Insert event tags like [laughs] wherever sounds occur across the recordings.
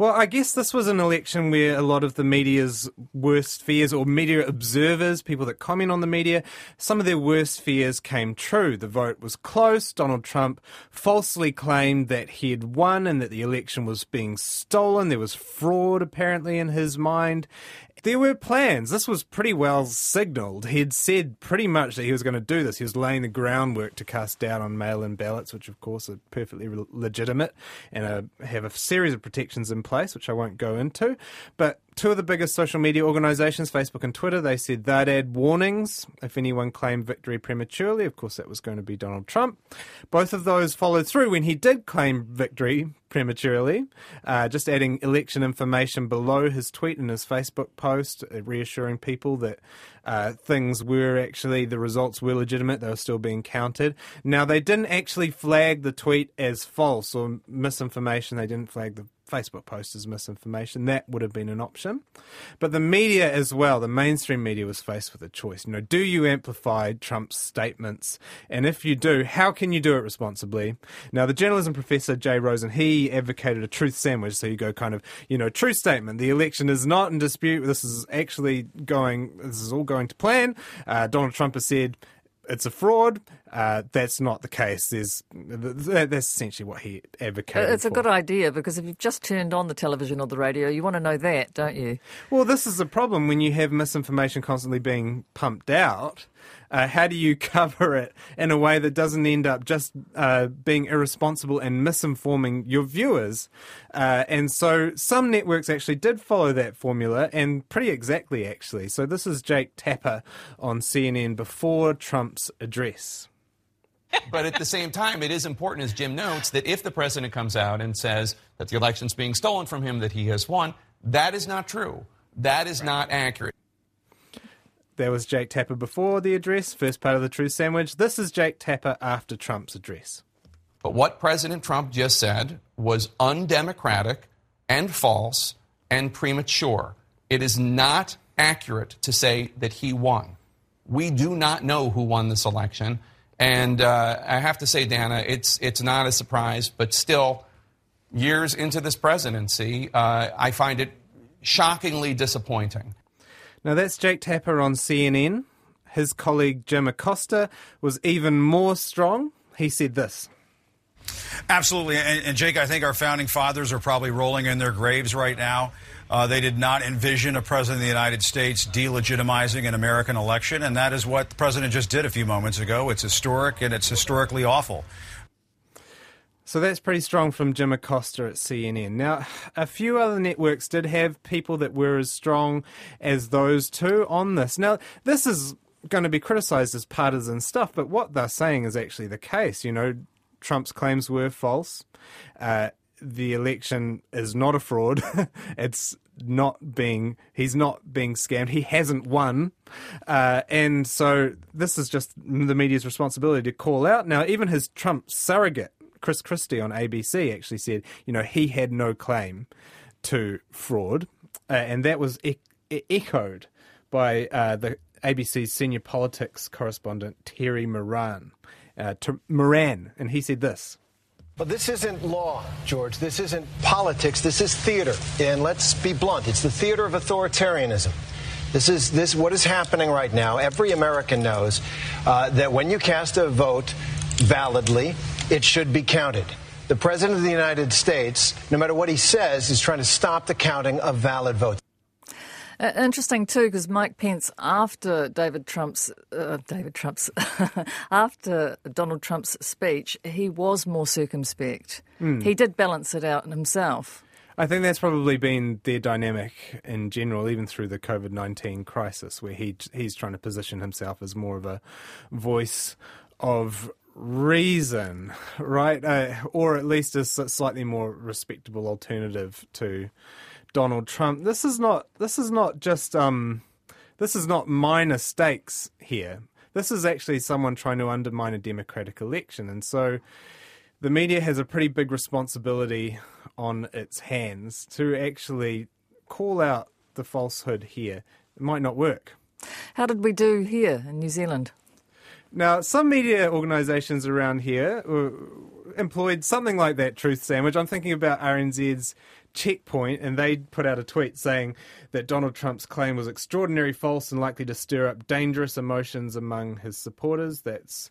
Well, I guess this was an election where a lot of the media's worst fears, or media observers, people that comment on the media, some of their worst fears came true. The vote was close. Donald Trump falsely claimed that he had won and that the election was being stolen. There was fraud, apparently, in his mind. There were plans. This was pretty well signalled. He had said pretty much that he was going to do this. He was laying the groundwork to cast doubt on mail in ballots, which, of course, are perfectly legitimate and uh, have a series of protections in place, which I won't go into. But two of the biggest social media organisations, Facebook and Twitter, they said they'd add warnings if anyone claimed victory prematurely. Of course, that was going to be Donald Trump. Both of those followed through when he did claim victory prematurely, uh, just adding election information below his tweet and his Facebook post, uh, reassuring people that uh, things were actually, the results were legitimate, they were still being counted. Now, they didn't actually flag the tweet as false or misinformation, they didn't flag the Facebook post as misinformation. That would have been an option. But the media as well, the mainstream media was faced with a choice. You know, do you amplify Trump's statements? And if you do, how can you do it responsibly? Now, the journalism professor Jay Rosen, he advocated a truth sandwich. So you go kind of, you know, truth statement. The election is not in dispute. This is actually going, this is all going to plan. Uh, Donald Trump has said, it's a fraud. Uh, that's not the case. There's that's essentially what he advocated. It's a for. good idea because if you've just turned on the television or the radio, you want to know that, don't you? Well, this is the problem when you have misinformation constantly being pumped out. Uh, how do you [laughs] cover it in a way that doesn't end up just uh, being irresponsible and misinforming your viewers? Uh, and so some networks actually did follow that formula and pretty exactly, actually. So this is Jake Tapper on CNN before Trump's address. But at the same time, it is important, as Jim notes, that if the president comes out and says that the election's being stolen from him, that he has won, that is not true. That is not accurate. There was Jake Tapper before the address, first part of the truth sandwich. This is Jake Tapper after Trump's address. But what President Trump just said was undemocratic and false and premature. It is not accurate to say that he won. We do not know who won this election. And uh, I have to say, Dana, it's, it's not a surprise, but still, years into this presidency, uh, I find it shockingly disappointing. Now that's Jake Tapper on CNN. His colleague Jim Acosta was even more strong. He said this. Absolutely. And, and, Jake, I think our founding fathers are probably rolling in their graves right now. Uh, they did not envision a president of the United States delegitimizing an American election, and that is what the president just did a few moments ago. It's historic and it's historically awful. So that's pretty strong from Jim Acosta at CNN. Now, a few other networks did have people that were as strong as those two on this. Now, this is going to be criticized as partisan stuff, but what they're saying is actually the case. You know, Trump's claims were false. Uh, the election is not a fraud. [laughs] it's not being he's not being scammed. He hasn't won, uh, and so this is just the media's responsibility to call out. Now, even his Trump surrogate Chris Christie on ABC actually said, you know, he had no claim to fraud, uh, and that was e- echoed by uh, the ABC's senior politics correspondent Terry Moran. Uh, Moran, and he said this. But this isn't law, George. This isn't politics. This is theater. And let's be blunt. It's the theater of authoritarianism. This is this what is happening right now. Every American knows uh, that when you cast a vote validly, it should be counted. The President of the United States, no matter what he says, is trying to stop the counting of valid votes. Uh, interesting too, because Mike Pence, after David Trump's uh, David Trump's [laughs] after Donald Trump's speech, he was more circumspect. Mm. He did balance it out in himself. I think that's probably been their dynamic in general, even through the COVID nineteen crisis, where he he's trying to position himself as more of a voice of reason, right? Uh, or at least a slightly more respectable alternative to Donald Trump. This is not. This is not just. Um, this is not minor stakes here. This is actually someone trying to undermine a democratic election, and so the media has a pretty big responsibility on its hands to actually call out the falsehood here. It might not work. How did we do here in New Zealand? Now, some media organisations around here uh, employed something like that truth sandwich. I'm thinking about RNZ's Checkpoint, and they put out a tweet saying that Donald Trump's claim was extraordinary, false, and likely to stir up dangerous emotions among his supporters. That's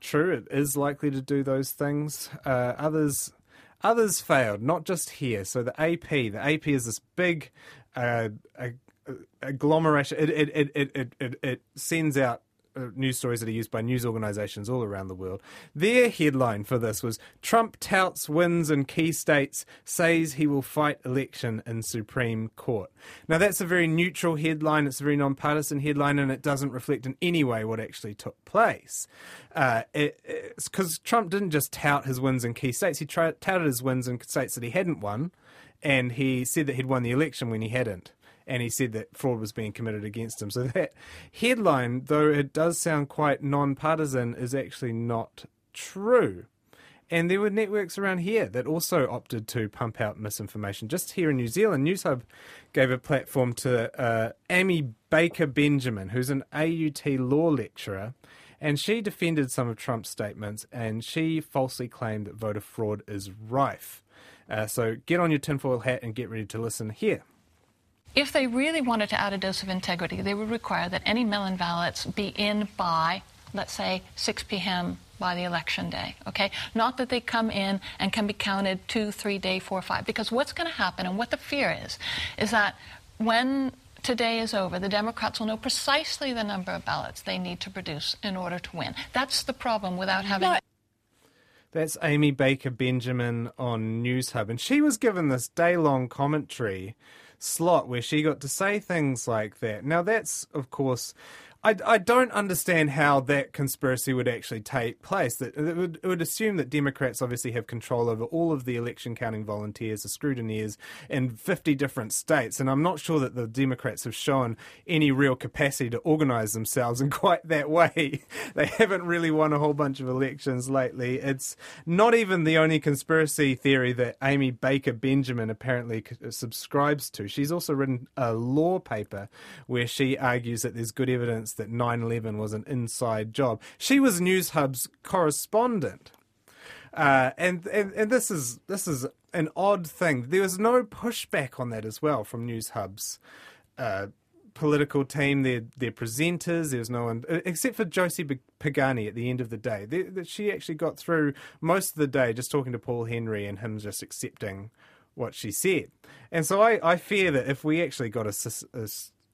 true. It is likely to do those things. Uh, others. Others failed, not just here. So the AP, the AP is this big uh, agglomeration. It it, it, it, it, it sends out news stories that are used by news organizations all around the world. Their headline for this was Trump touts wins in key states, says he will fight election in Supreme Court. Now, that's a very neutral headline, it's a very nonpartisan headline, and it doesn't reflect in any way what actually took place. Uh, because Trump didn't just tout his wins in key states, he touted his wins in states that he hadn't won, and he said that he'd won the election when he hadn't and he said that fraud was being committed against him. So that headline, though it does sound quite non-partisan, is actually not true. And there were networks around here that also opted to pump out misinformation. Just here in New Zealand, Newshub gave a platform to uh, Amy Baker Benjamin, who's an AUT law lecturer, and she defended some of Trump's statements and she falsely claimed that voter fraud is rife. Uh, so get on your tinfoil hat and get ready to listen here. If they really wanted to add a dose of integrity, they would require that any mail-in ballots be in by, let's say, 6 p.m. by the election day, okay? Not that they come in and can be counted two, three, day four, five. Because what's going to happen and what the fear is, is that when today is over, the Democrats will know precisely the number of ballots they need to produce in order to win. That's the problem without having. No. That's Amy Baker Benjamin on Newshub, and she was given this day long commentary slot where she got to say things like that. Now, that's, of course, I, I don't understand how that conspiracy would actually take place. That it would, it would assume that Democrats obviously have control over all of the election counting volunteers, the scrutineers in 50 different states, and I'm not sure that the Democrats have shown any real capacity to organise themselves [laughs] in quite that way. [laughs] they haven't really won a whole bunch of elections lately. It's not even the only conspiracy theory that Amy Baker Benjamin apparently subscribes to. She's also written a law paper where she argues that there's good evidence evidence that 9 11 was an inside job. She was Newshub's correspondent. Uh, and, and and this is this is an odd thing. There was no pushback on that as well from Newshub's uh, political team, their their presenters. There was no one except for Josie Pagani at the end of the day. that she actually got through most of the day just talking to Paul Henry and him just accepting what she said. And so I, I fear that if we actually got a, a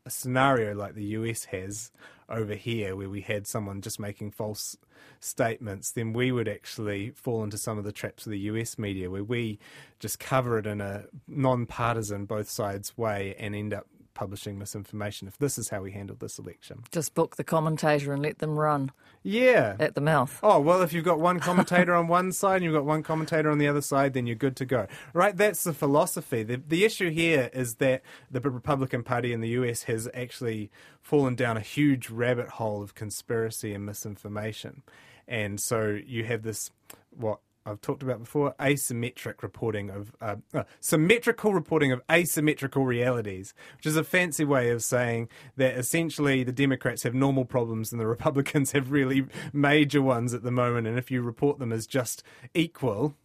a scenario like the US has over here, where we had someone just making false statements, then we would actually fall into some of the traps of the US media, where we just cover it in a non-partisan, both sides way, and end up publishing misinformation if this is how we handled this election. Just book the commentator and let them run. Yeah. At the mouth. Oh, well, if you've got one [laughs] commentator on one side and you've got one commentator on the other side, then you're good to go. Right? That's the philosophy. The, the issue here is that the Republican Party in the US has actually fallen down a huge rabbit hole of conspiracy and misinformation. And so you have this, what I've talked about before, asymmetric reporting of uh, uh, symmetrical reporting of asymmetrical realities, which is a fancy way of saying that essentially the Democrats have normal problems and the [laughs] Republicans have really major ones at the moment. And if you report them as just equal,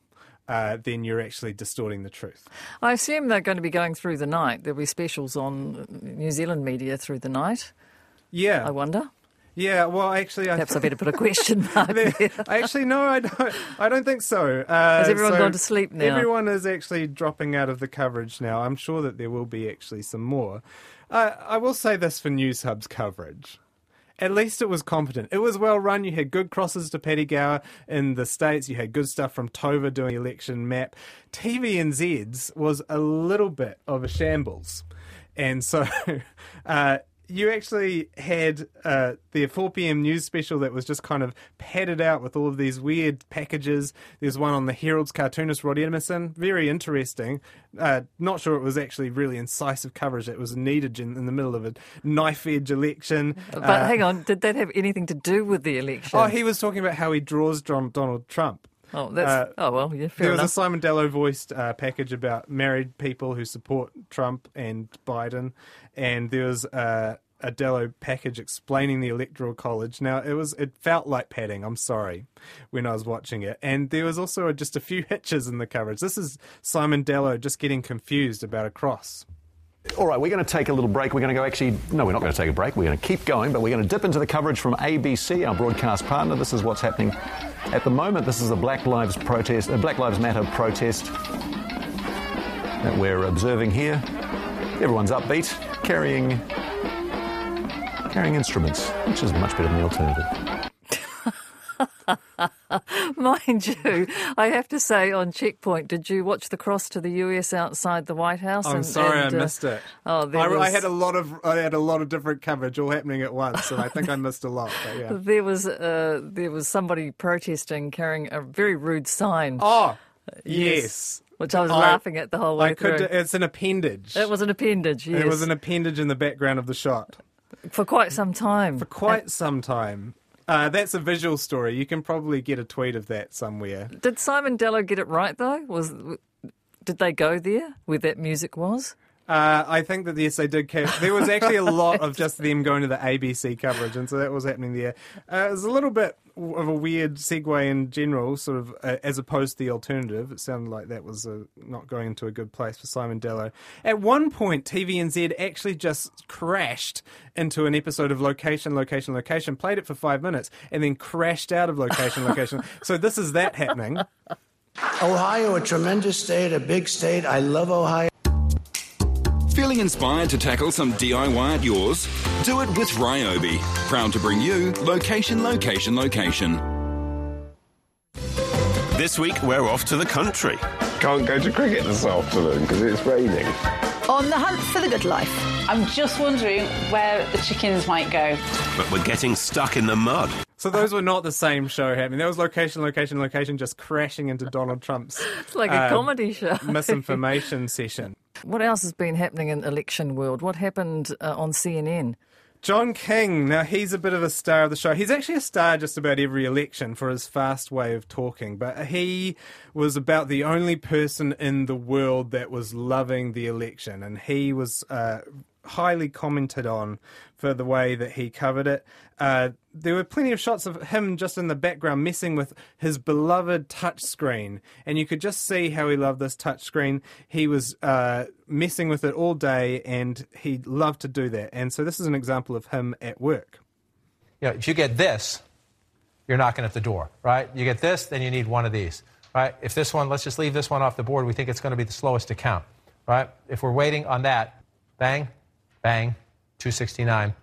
uh, then you're actually distorting the truth. I assume they're going to be going through the night. There'll be specials on New Zealand media through the night. Yeah. I wonder. Yeah, well, actually, I perhaps I better put a [laughs] question [laughs] mark there. Actually, no, I don't. I don't think so. Uh, Has everyone so gone to sleep now? Everyone is actually dropping out of the coverage now. I'm sure that there will be actually some more. Uh, I will say this for Newshub's coverage. At least it was competent. It was well run. You had good crosses to Paddy Gower in the States. You had good stuff from Tova doing election map. TVNZ's was a little bit of a shambles. And so [laughs] uh, you actually had uh, the 4 p.m. news special that was just kind of padded out with all of these weird packages. There's one on the Herald's cartoonist Rod Emmerson, very interesting. Uh, not sure it was actually really incisive coverage that was needed in, in the middle of a knife edge election. But uh, hang on, did that have anything to do with the election? Oh, he was talking about how he draws Donald Trump. Oh, that's uh, oh well, yeah. there was enough. a Simon Dallow voiced uh, package about married people who support Trump and Biden, and there was uh, a Dallow package explaining the Electoral College. Now it was it felt like padding. I'm sorry when I was watching it, and there was also just a few [laughs] hitches in the coverage. This is Simon Dallow just getting confused about a cross. All right, we're going to take a little break. We're going to go actually, no, we're not going to take a break. We're going to keep going, but we're going to dip into the coverage from ABC, our broadcast partner. This is what's happening at the moment. This is a Black Lives protest, a Black Lives Matter protest that we're observing here. Everyone's upbeat, carrying carrying instruments, which is much better than the alternative. [laughs] Mind you, I have to say on Checkpoint, did you watch the cross to the US outside the White House? I'm And- sorry and, I uh, missed it. Oh, there I, was, I had a lot of I had a lot of different coverage all happening at once, and I think I missed a lot. But yeah. [laughs] there was uh, there was somebody protesting carrying a very rude sign, Oh, yes. which I was I- laughing at the whole way I could. through. It's an appendage. it was an appendage, yes, It was an appendage in the background of the shot for quite some time. for quite some time. Uh, that's a visual story. You can probably get a tweet of that somewhere. Did Simon Dallow get it right though? Was did they go there where that music was? Uh, I think that yes, they did. Ca- there was actually a lot of just them going to the ABC coverage, and so that was happening there. Uh, it was a little bit of a weird segue in general, sort of uh, as opposed to the alternative. It sounded like that was uh not going into a good place for Simon Dallow. At one point, TVNZ actually just crashed into an episode of Location, Location, Location, played it for five minutes, and then crashed out of Location, Location. [laughs] so this is that happening. Ohio, a tremendous state, a big state. I love Ohio. Feeling inspired to tackle some DIY at yours? Do it with Ryobi. Proud to bring you location, location, location. This week we're off to the country. Can't go to cricket this afternoon because it's raining. On the hunt for the good life. I'm just wondering where the chickens might go. But we're getting stuck in the mud. So those were not the same show happening. That was location, location, location, just crashing into Donald Trump's It's like a uh, comedy show. misinformation [laughs] session. What else has been happening in election world? What happened uh, on CNN? John King, now he's a bit of a star of the show. He's actually a star just about every election for his fast way of talking, but he was about the only person in the world that was loving the election, and he was uh, highly commented on for the way that he covered it. Uh, there were plenty of shots of him just in the background messing with his beloved touchscreen, and you could just see how he loved this touchscreen. He was uh, messing with it all day, and he loved to do that. And so this is an example of him at work. you know, if you get this, you're knocking at the door, right? You get this, then you need one of these, right? If this one, let's just leave this one off the board. We think it's going to be the slowest to count, right? If we're waiting on that, bang, bang, 269.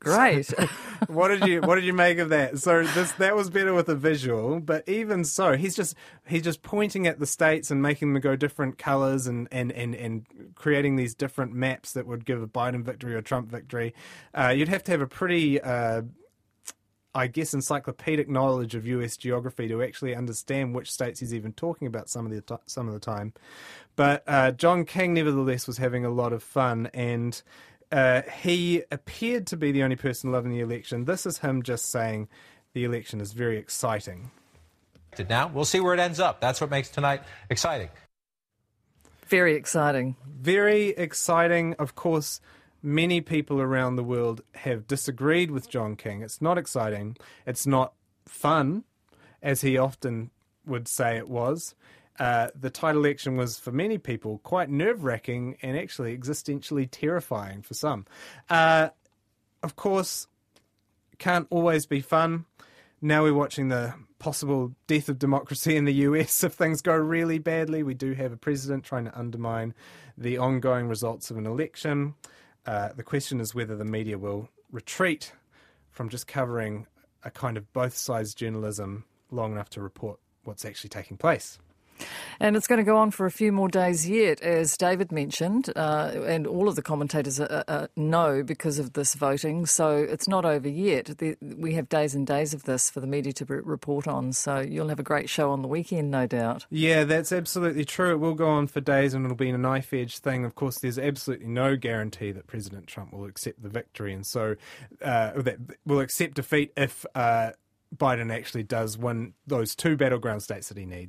Great. [laughs] what did you What did you make of that? So this that was better with a visual, but even so, he's just he's just pointing at the states and making them go different colors and and and, and creating these different maps that would give a Biden victory or Trump victory. Uh, you'd have to have a pretty. Uh, I guess encyclopedic knowledge of U.S. geography to actually understand which states he's even talking about some of the t- some of the time. But uh, John King, nevertheless, was having a lot of fun, and uh, he appeared to be the only person loving the election. This is him just saying the election is very exciting. Now, we'll see where it ends up. That's what makes tonight exciting. Very exciting. Very exciting. Of course, many people around the world have disagreed with John King. It's not exciting. It's not fun, as he often would say it was. Uh, the title election was, for many people, quite nerve wracking and actually existentially terrifying for some. Uh, of course, can't always be fun. Now we're watching the possible death of democracy in the US [laughs] if things go really badly. We do have a president trying to undermine the ongoing results of an election. Uh, the question is whether the media will retreat from just covering a kind of both sides journalism long enough to report what's actually taking place. And it's going to go on for a few more days yet, as David mentioned, uh, and all of the commentators uh, uh, know because of this voting. So it's not over yet. The, we have days and days of this for the media to report on. So you'll have a great show on the weekend, no doubt. Yeah, that's absolutely true. It will go on for days and it'll be a knife edge thing. Of course, there's absolutely no guarantee that President Trump will accept the victory, and so uh, that will accept defeat if uh, Biden actually does win those two battleground states that he needs.